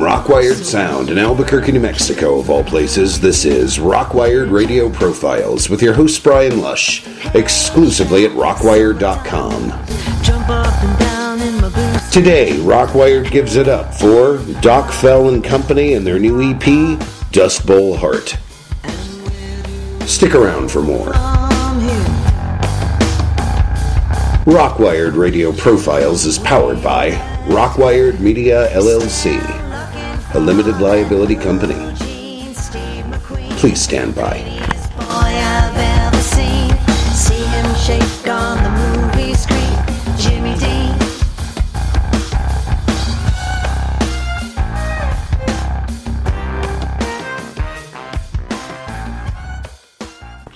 From Rockwired Sound in Albuquerque, New Mexico, of all places, this is Rockwired Radio Profiles with your host Brian Lush, exclusively at Rockwired.com. Today, Rockwired gives it up for Doc Fell and Company and their new EP, Dust Bowl Heart. Stick around for more. Rockwired Radio Profiles is powered by Rockwired Media LLC, a limited liability company. Please stand by.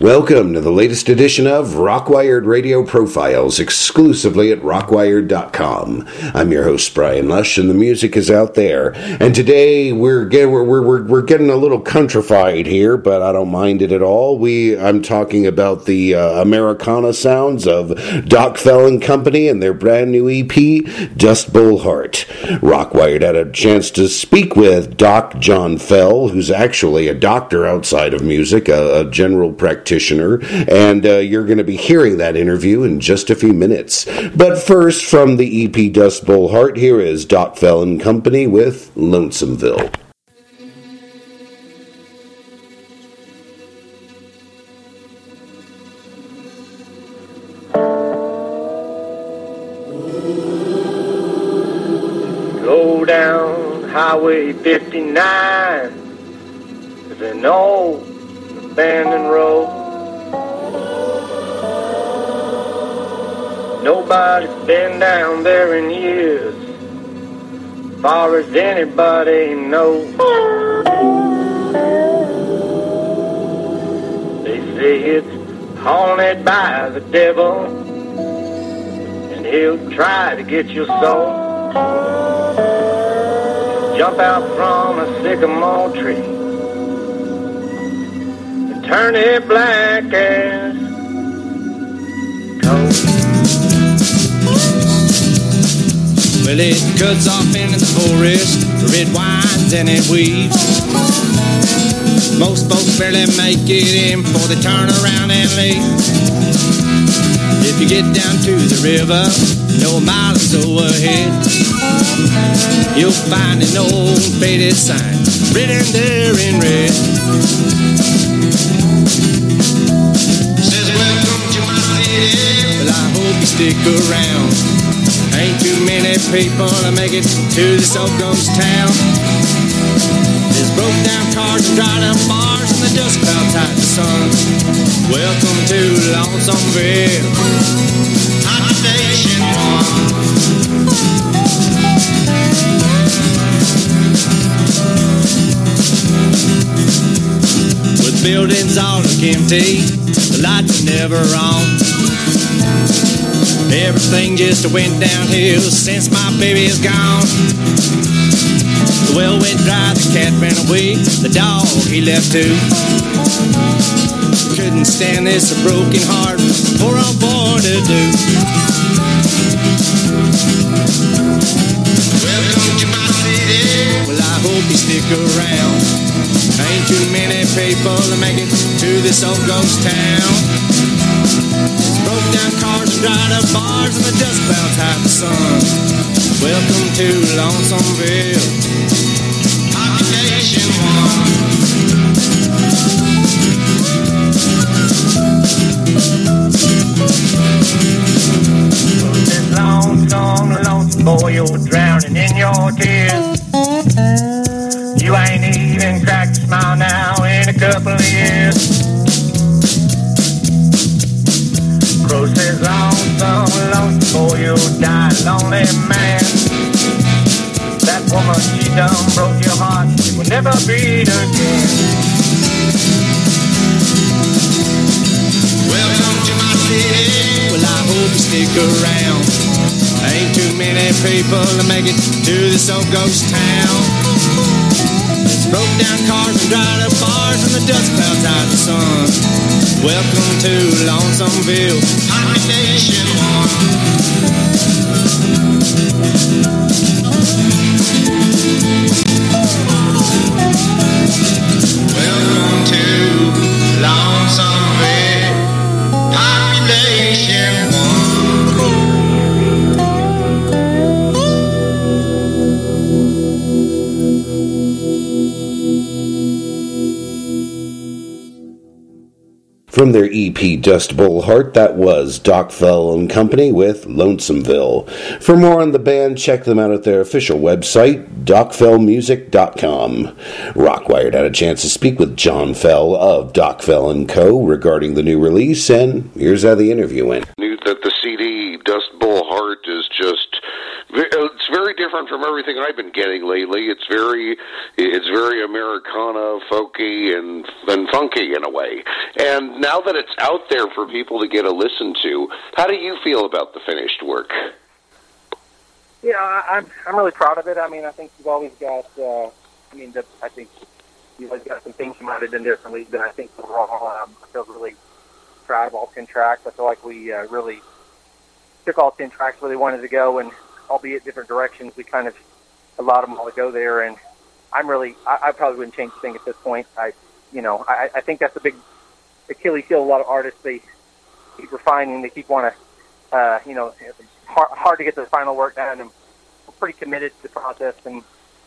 Welcome to the latest edition of Rockwired Radio Profiles, exclusively at rockwired.com. I'm your host, Brian Lush, and the music is out there. And today we're, get, we're, we're, we're getting a little countrified here, but I don't mind it at all. We I'm talking about the uh, Americana sounds of Doc Fell and Company and their brand new EP, Dust Bowl Heart. Rockwired had a chance to speak with Doc John Fell, who's actually a doctor outside of music, a, a general practitioner practitioner, and uh, you're going to be hearing that interview in just a few minutes. But first, from the EP Dust Bowl Heart, here is Doc Fell and Company with Lonesomeville. Go down Highway 59. There's an old abandoned road. Nobody's been down there in years, far as anybody knows. They say it's haunted by the devil, and he'll try to get your soul. Jump out from a sycamore tree and turn it black as. Well, it cuts off into the forest, red winds and it weaves. Most folks barely make it in before they turn around and leave. If you get down to the river, no mile or so ahead, you'll find an old faded sign written there in red. Well, I hope you stick around. Ain't too many people to make it to this old ghost town. There's broke down cars and dried up bars and the dust clouds hide the sun. Welcome to Lonesomeville, Station One. With buildings all look empty, the lights are never on. Everything just went downhill since my baby is gone. The well went dry, the cat ran away, the dog he left too. Couldn't stand this, a broken heart, poor old boy to do. Hope you stick around. Ain't too many people to make it to this old ghost town. Broke down cars and dried up bars and the dust clouds hide the sun. Welcome to Lonesomeville. Occupation one. never been again. Welcome to my city. Well, I hope you stick around. Ain't too many people to make it to this old ghost town. There's broke down cars and dried up bars and the dust clouds out the sun. Welcome to Lonesomeville, Population 1. Well, From their EP Dust Bowl Heart, that was Doc Fell and Company with Lonesomeville. For more on the band, check them out at their official website, docfellmusic.com. Rockwired had a chance to speak with John Fell of Doc Fell and Co. regarding the new release, and here's how the interview went. That the CD Dust Bowl Heart is just it's very different from everything I've been getting lately. It's very it's very Americana, folky, and and funky in a way. And now that it's out there for people to get a listen to, how do you feel about the finished work? Yeah, I'm I'm really proud of it. I mean, I think you've always got. Uh, I mean, the, I think you've always got some things you might have done differently, but I think overall, um, I feel really proud of all ten tracks. I feel like we uh, really took all ten tracks where they wanted to go, and albeit different directions, we kind of allowed them all to go there. And I'm really, I, I probably wouldn't change a thing at this point. I, you know, I, I think that's a big Achilles heel. A lot of artists they keep refining, they keep want to, uh, you know, hard, hard to get the final work done, and we're pretty committed to the process, and,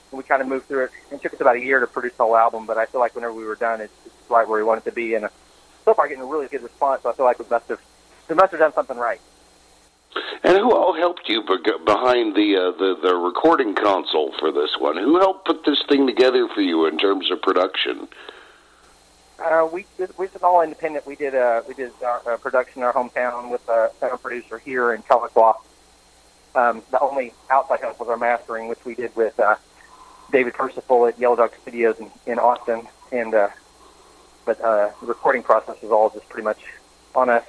we kind of moved through it. And it took us about a year to produce the whole album, but I feel like whenever we were done, it's, it's right where we wanted to be, and uh, so far getting a really good response. So I feel like we must have, we must have done something right. And who all helped you behind the, uh, the the recording console for this one? Who helped put this thing together for you in terms of production? Uh, we we did all independent. We did uh, we did our uh, production in our hometown with a sound producer here in Tahlequah. Um, the only outside help was our mastering, which we did with uh, David Percival at Yellow Dog Studios in, in Austin. And uh, but uh, the recording process was all just pretty much on us.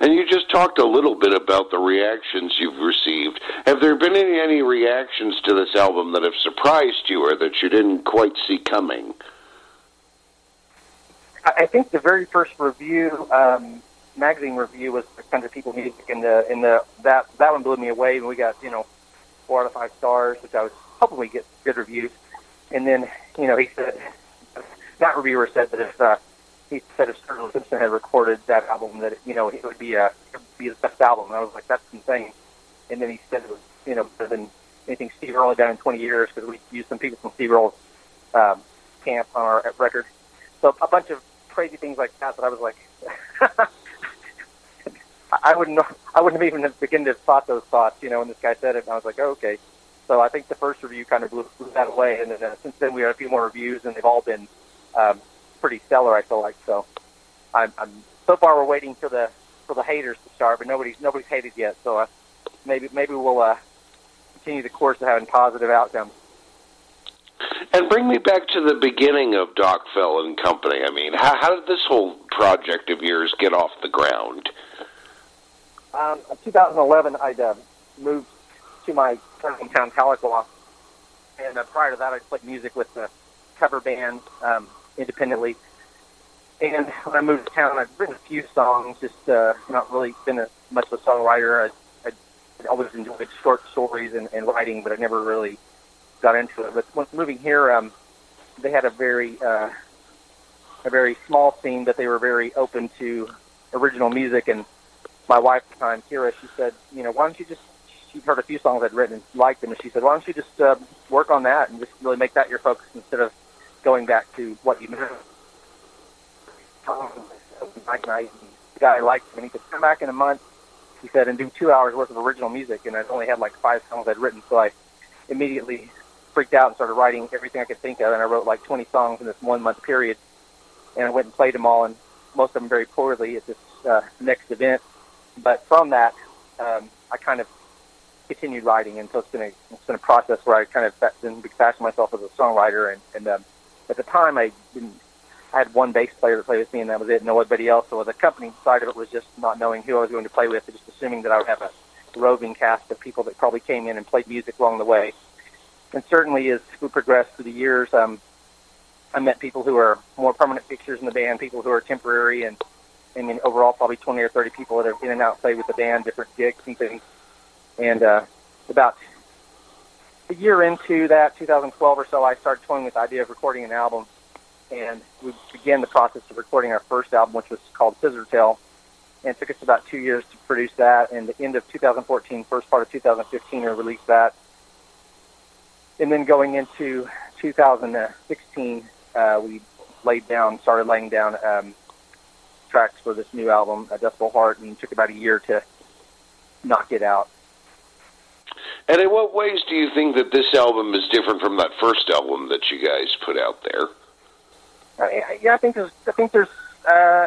And you just talked a little bit about the reactions you've received. Have there been any, any reactions to this album that have surprised you or that you didn't quite see coming? I think the very first review, um, magazine review, was for Country People Music, and the in the that that one blew me away. And we got you know four out of five stars, which I was hoping we get good reviews. And then you know he said that reviewer said that if uh, he said if Sturgill Simpson had recorded that album, that you know it would be a it would be the best album. And I was like, that's insane. And then he said it was you know better than anything Steve Earle had done in 20 years because we used some people from Steve Earle's um, camp on our record. So a bunch of crazy things like that that I was like, I wouldn't I wouldn't have even begin to thought those thoughts, you know, when this guy said it, and I was like, oh, okay. So I think the first review kind of blew, blew that away, and then uh, since then we had a few more reviews, and they've all been um, pretty stellar. I feel like so. I'm, I'm so far we're waiting for the for the haters to start, but nobody's nobody's hated yet. So uh, maybe maybe we'll uh, continue the course of having positive outcomes. And bring me back to the beginning of Doc Fell and Company. I mean, how, how did this whole project of yours get off the ground? Um, in 2011, I uh, moved to my hometown, Tahlequah, and uh, prior to that, I played music with a cover band um, independently. And when I moved to town, I'd written a few songs, just uh, not really been a, much of a songwriter. I, I always enjoyed short stories and, and writing, but I never really got into it. But when moving here, um, they had a very uh, a very small scene, but they were very open to original music. And my wife at the time, Kira, she said, you know, why don't you just she'd heard a few songs I'd written and liked them, and she said, why don't you just uh, work on that and just really make that your focus instead of going back to what you know. Mike Knight, the guy liked him, and he could come back in a month. He said, and do two hours worth of original music, and I'd only had like five songs I'd written, so I immediately freaked out and started writing everything I could think of, and I wrote like 20 songs in this one month period, and I went and played them all, and most of them very poorly at this uh, next event. But from that, um, I kind of continued writing, and so it's been a it's been a process where I kind of been fashioned myself as a songwriter, and and um, at the time I didn't. I had one bass player to play with me, and that was it. Nobody else. So the company side of it was just not knowing who I was going to play with, and just assuming that I would have a roving cast of people that probably came in and played music along the way. And certainly, as we progressed through the years, um, I met people who are more permanent fixtures in the band, people who are temporary, and I mean overall probably 20 or 30 people that have in and out played with the band, different gigs and things. And uh, about a year into that, 2012 or so, I started toying with the idea of recording an album, and we began the process of recording our first album, which was called Scissor Tail. And it took us about two years to produce that. And the end of 2014, first part of 2015, we released that. And then going into 2016, uh, we laid down, started laying down um, tracks for this new album, Dust Bowl Heart, and it took about a year to knock it out. And in what ways do you think that this album is different from that first album that you guys put out there? Uh, yeah, I think there's. I think there's. Uh,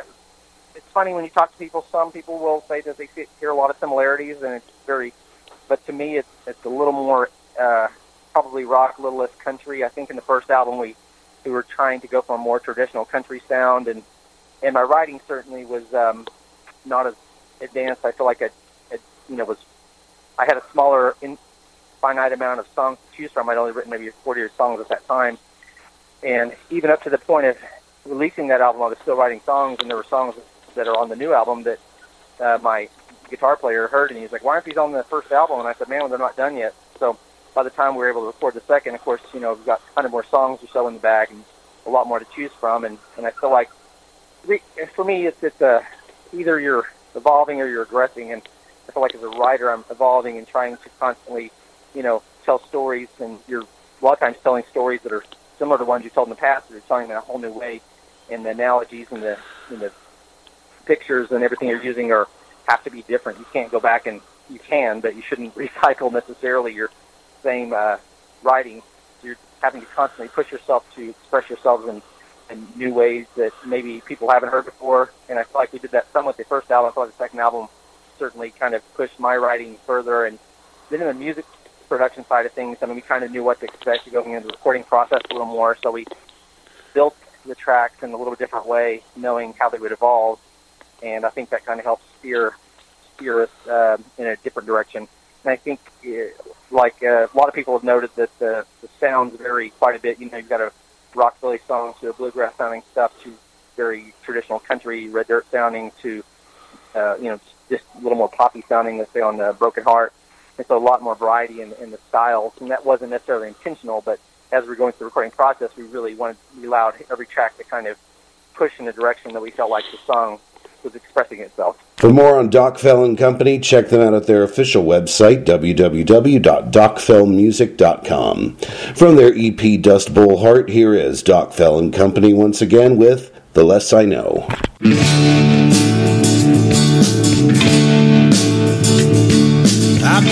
it's funny when you talk to people. Some people will say that they see, hear a lot of similarities, and it's very. But to me, it's it's a little more uh, probably rock, a little less country. I think in the first album we we were trying to go for a more traditional country sound, and and my writing certainly was um, not as advanced. I feel like it, it you know was I had a smaller in, finite amount of songs to choose from. I'd only written maybe 40 songs at that time, and even up to the point of releasing that album, I was still writing songs, and there were songs that are on the new album that uh, my guitar player heard, and he was like, "Why aren't these on the first album?" And I said, "Man, they're not done yet." So by the time we were able to record the second, of course, you know, we've got 100 more songs or so in the bag and a lot more to choose from, and and I feel like for me, it's it's uh, either you're evolving or you're aggressing, and I feel like as a writer, I'm evolving and trying to constantly, you know, tell stories, and you're a lot of times telling stories that are similar to ones you told in the past, but you're telling them in a whole new way, and the analogies and the and the pictures and everything you're using are have to be different. You can't go back and you can, but you shouldn't recycle necessarily your same uh, writing. You're having to constantly push yourself to express yourselves in, in new ways that maybe people haven't heard before. And I feel like we did that some with the first album. I feel like the second album certainly kind of pushed my writing further. And then in the music production side of things, I mean, we kind of knew what to expect going into the recording process a little more. So we built the tracks in a little different way, knowing how they would evolve. And I think that kind of helps steer steer us uh, in a different direction. And I think, uh, like uh, a lot of people have noted, that the, the sounds vary quite a bit. You know, you've got a rockabilly song to a bluegrass sounding stuff to very traditional country, red dirt sounding to, uh, you know, just a little more poppy sounding, let's say on uh, Broken Heart. And so a lot more variety in, in the styles. And that wasn't necessarily intentional, but as we are going through the recording process, we really wanted, we allowed every track to kind of push in the direction that we felt like the song was expressing itself. For more on Doc Fell and Company, check them out at their official website, www.docfellmusic.com. From their EP Dust Bowl Heart, here is Doc Fell and Company once again with The Less I Know.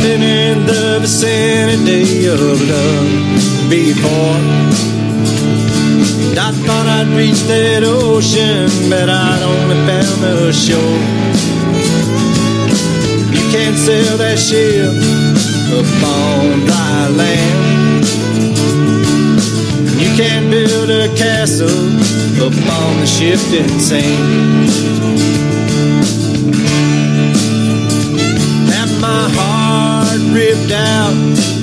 Been in the vicinity of love before. And I thought I'd reach that ocean, but I'd only found the shore. You can't sail that ship upon dry land. You can't build a castle upon the shifting sand. Ripped out,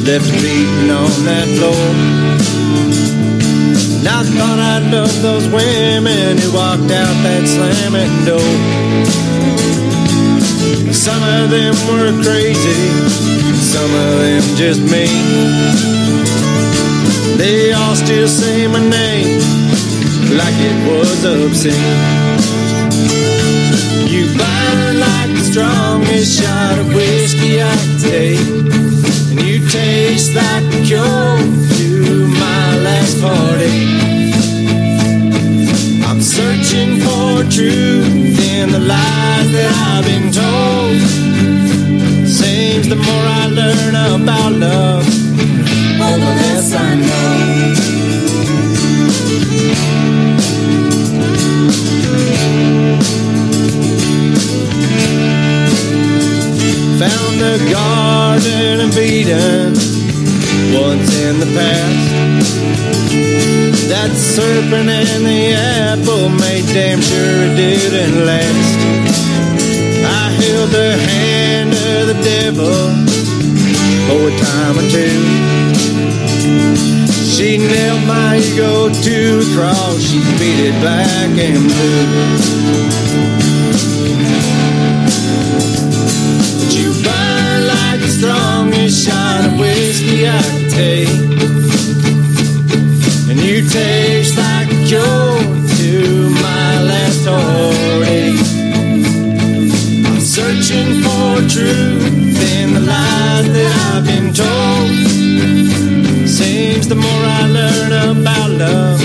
left beating on that floor. And I thought I'd love those women who walked out that slamming door. Some of them were crazy, some of them just mean. They all still say my name like it was obscene. You burn like the strongest shot of that I've been told. Seems the more I learn about love, oh, the less I know. Found the Garden of Eden once in the past. That serpent and the apple made damn sure it didn't last. Held the hand of the devil for a time or two. She nailed my ego to the cross, she beat it black and blue. But you burn like the strongest shot of whiskey I take and you taste like a cure more truth in the lies that I've been told. Seems the more I learn about love,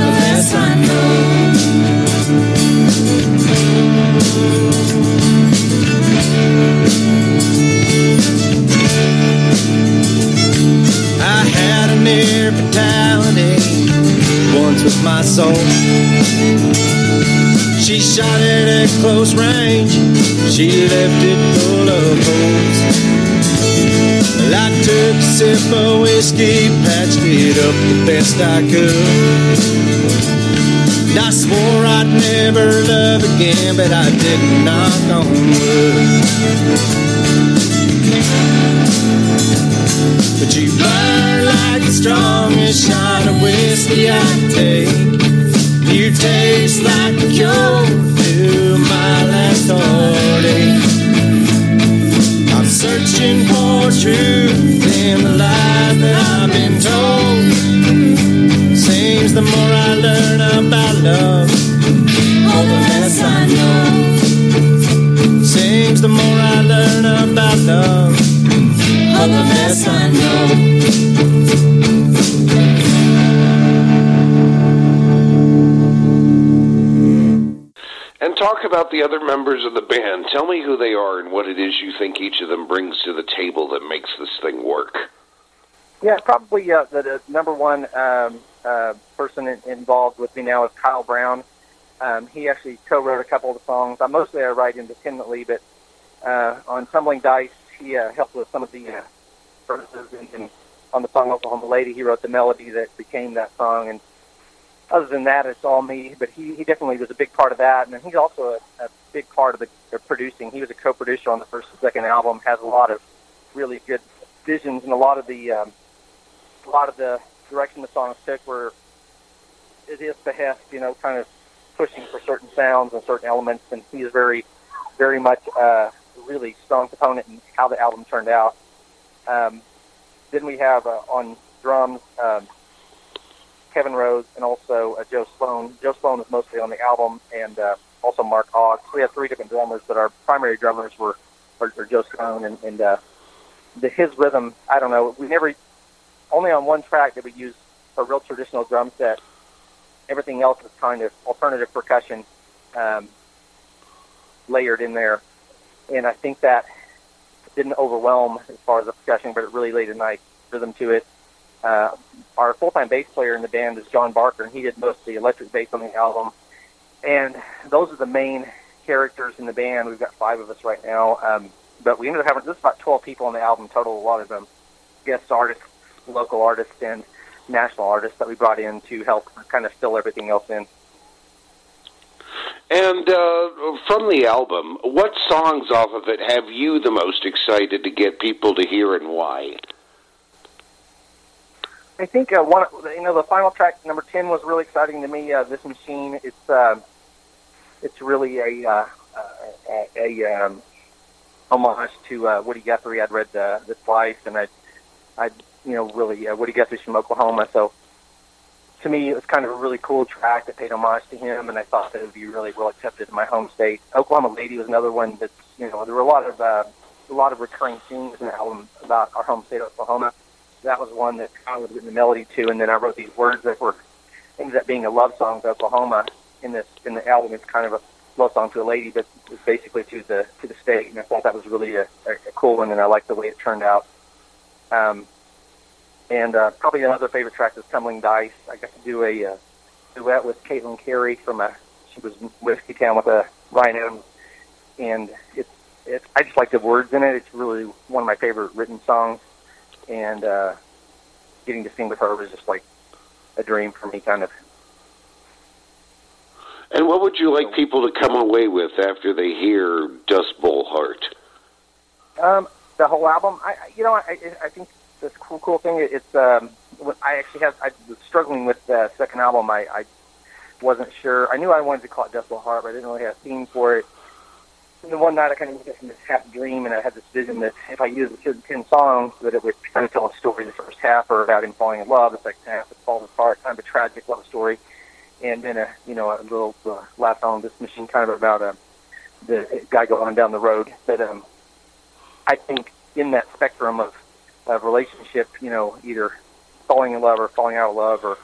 the less I know. I had an fatality once with my soul. She shot it at close range she left it full of holes. Well, I took a sip of whiskey, patched it up the best I could. And I swore I'd never love again, but I didn't knock on wood. But you burn like the strongest shot of whiskey I take. You taste like a cure searching for truth in the lies that I've been told. Seems the more I learn about love, all the less I know. Seems the more I talk about the other members of the band. Tell me who they are and what it is you think each of them brings to the table that makes this thing work. Yeah, probably uh, the, the number one um, uh, person in, involved with me now is Kyle Brown. Um, he actually co-wrote a couple of the songs. I mostly I write independently, but uh, on Tumbling Dice, he uh, helped with some of the uh, verses, and, and on the song Oklahoma Lady, he wrote the melody that became that song. And other than that, it's all me. But he, he definitely was a big part of that, and he's also a, a big part of the, the producing. He was a co-producer on the first and second album. Has a lot of really good visions, and a lot of the um, a lot of the direction the songs took were at his behest. You know, kind of pushing for certain sounds and certain elements, and he is very, very much uh, really strong component in how the album turned out. Um, then we have uh, on drums um, Kevin Rose and also uh, Joe Sloan. Joe Sloan is mostly on the album, and uh, also Mark Ogg. We have three different drummers, but our primary drummers were are, are Joe Sloan and, and uh, the his rhythm. I don't know. We never only on one track did we use a real traditional drum set. Everything else is kind of alternative percussion um, layered in there, and I think that didn't overwhelm as far as the percussion, but it really laid a nice rhythm to it. Uh, our full-time bass player in the band is John Barker, and he did most of the electric bass on the album. And those are the main characters in the band. We've got five of us right now, um, but we ended up having is about 12 people on the album total. A lot of them guest artists, local artists, and national artists that we brought in to help kind of fill everything else in. And uh, from the album, what songs off of it have you the most excited to get people to hear and why? I think uh, one, you know, the final track number ten was really exciting to me. Uh, this machine, it's uh, it's really a uh, a, a um, homage to uh, Woody Guthrie. I'd read uh, this twice, and I, I, you know, really uh, Woody Guthrie's from Oklahoma, so to me it was kind of a really cool track that paid homage to him, and I thought that it would be really well accepted in my home state. Oklahoma Lady was another one that's, you know, there were a lot of uh, a lot of recurring themes in the album about our home state, Oklahoma that was one that I was written the melody to, and then I wrote these words that were ended up being a love song to Oklahoma. In this in the album, it's kind of a love song to a lady, but it's basically to the to the state. And I thought that was really a, a, a cool one, and I liked the way it turned out. Um, and uh, probably another favorite track is "Tumbling Dice." I got to do a uh, duet with Caitlin Cary from a she was Whiskeytown with a Ryan Adams, and it's it's I just like the words in it. It's really one of my favorite written songs and uh, getting to sing with her was just like a dream for me, kind of. And what would you like people to come away with after they hear Dust Bowl Heart? Um, the whole album, I, you know, I, I think this cool, cool thing. It's, um, I actually have, I was struggling with the second album. I, I wasn't sure. I knew I wanted to call it Dust Bowl Heart, but I didn't really have a theme for it. Then one night I kind of at this half dream, and I had this vision that if I used the certain ten songs, that it would kind of tell a story. The first half are about him falling in love. The second half it falls apart, kind of a tragic love story, and then a you know a little uh, last song, this machine, kind of about a the guy going down the road. But um, I think in that spectrum of of relationship, you know, either falling in love or falling out of love or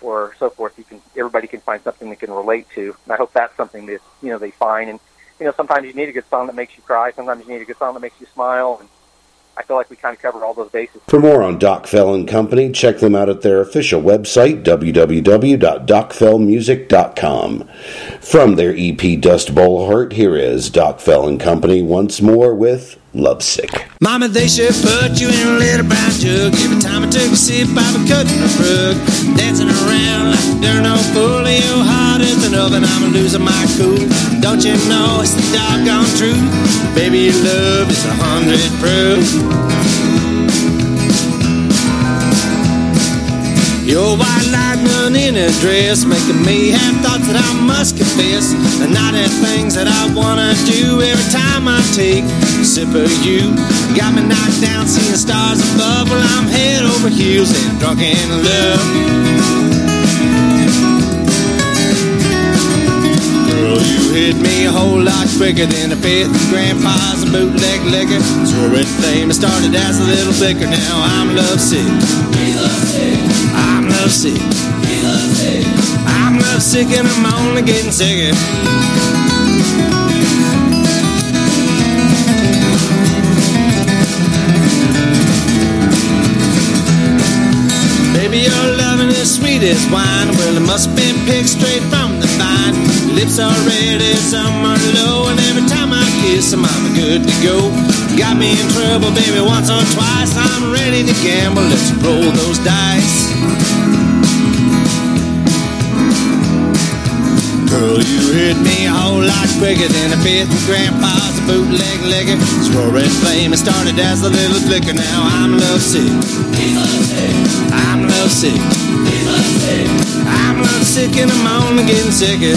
or so forth, you can everybody can find something they can relate to. And I hope that's something that you know they find and you know, sometimes you need a good song that makes you cry. Sometimes you need a good song that makes you smile. And I feel like we kind of covered all those bases. For more on Doc Fell and Company, check them out at their official website, www.docfellmusic.com. From their EP Dust Bowl Heart, here is Doc Fell and Company once more with Lovesick. Mama, they should put you in a little brown jug. Every time I took a sip, I was cutting a rug. Dancing around like a darn old fool. Your heart is an oven, I'm losing my cool. Don't you know it's the doggone truth? Baby, your love is a hundred proof. Your white lightning in a dress making me have thoughts that I must confess. And not the things that I wanna do every time I take a sip of you. Got me knocked down, seeing stars above. Well, I'm head over heels and drunk in love. Girl, you hit me a whole lot quicker than a fifth grandpa's bootleg liquor. So flame started as a little flicker. Now I'm lovesick. I'm lovesick. I'm lovesick and I'm only getting sicker. Baby, your loving is sweet as wine. Well, it must been picked straight from the vine. Lips are red as summer low, and every time I kiss them, I'm good to go. Got me in trouble, baby, once or twice. I'm ready to gamble. Let's roll those dice. Girl, you hit me a whole lot quicker than a fifth of grandpa's bootleg liquor. Red flame and started as a little flicker. Now I'm lovesick. I'm lovesick. I'm lovesick and I'm only getting sicker.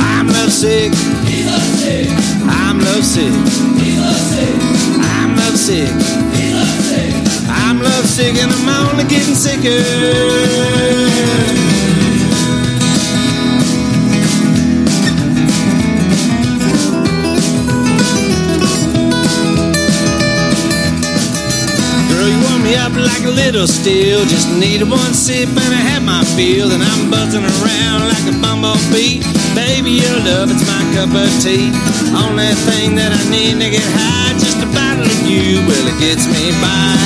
I'm lovesick. I'm lovesick. I'm lovesick. Girl, you warm me up like a little steel. Just needed one sip and I had my fill. And I'm buzzing around like a bumblebee. Baby, your love, it's my cup of tea. Only thing that I need to get high, just a bottle of you. Well, it gets me by.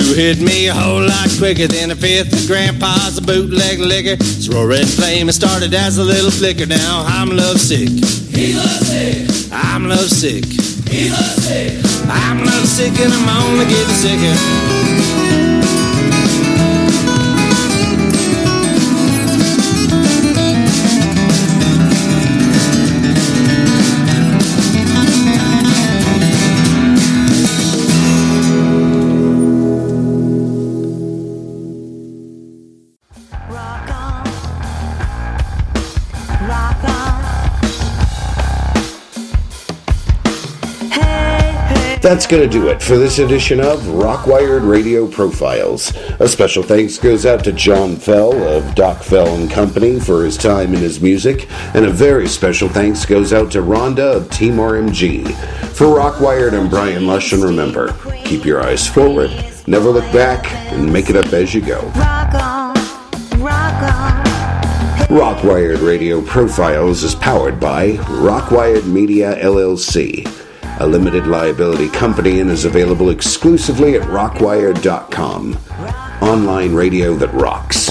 You hit me a whole lot quicker than a fifth of grandpa's a bootleg liquor. So red flame and started as a little flicker. Now I'm lovesick. I'm lovesick. I'm lovesick and I'm only getting sicker. That's going to do it for this edition of Rockwired Radio Profiles. A special thanks goes out to John Fell of Doc Fell and Company for his time and his music, and a very special thanks goes out to Rhonda of Team RMG. For Rockwired, I'm Brian Lush, and remember, keep your eyes forward, never look back, and make it up as you go. Rock on. Rock on. Rockwired Radio Profiles is powered by Rockwired Media LLC, a limited liability company and is available exclusively at rockwired.com. Online radio that rocks.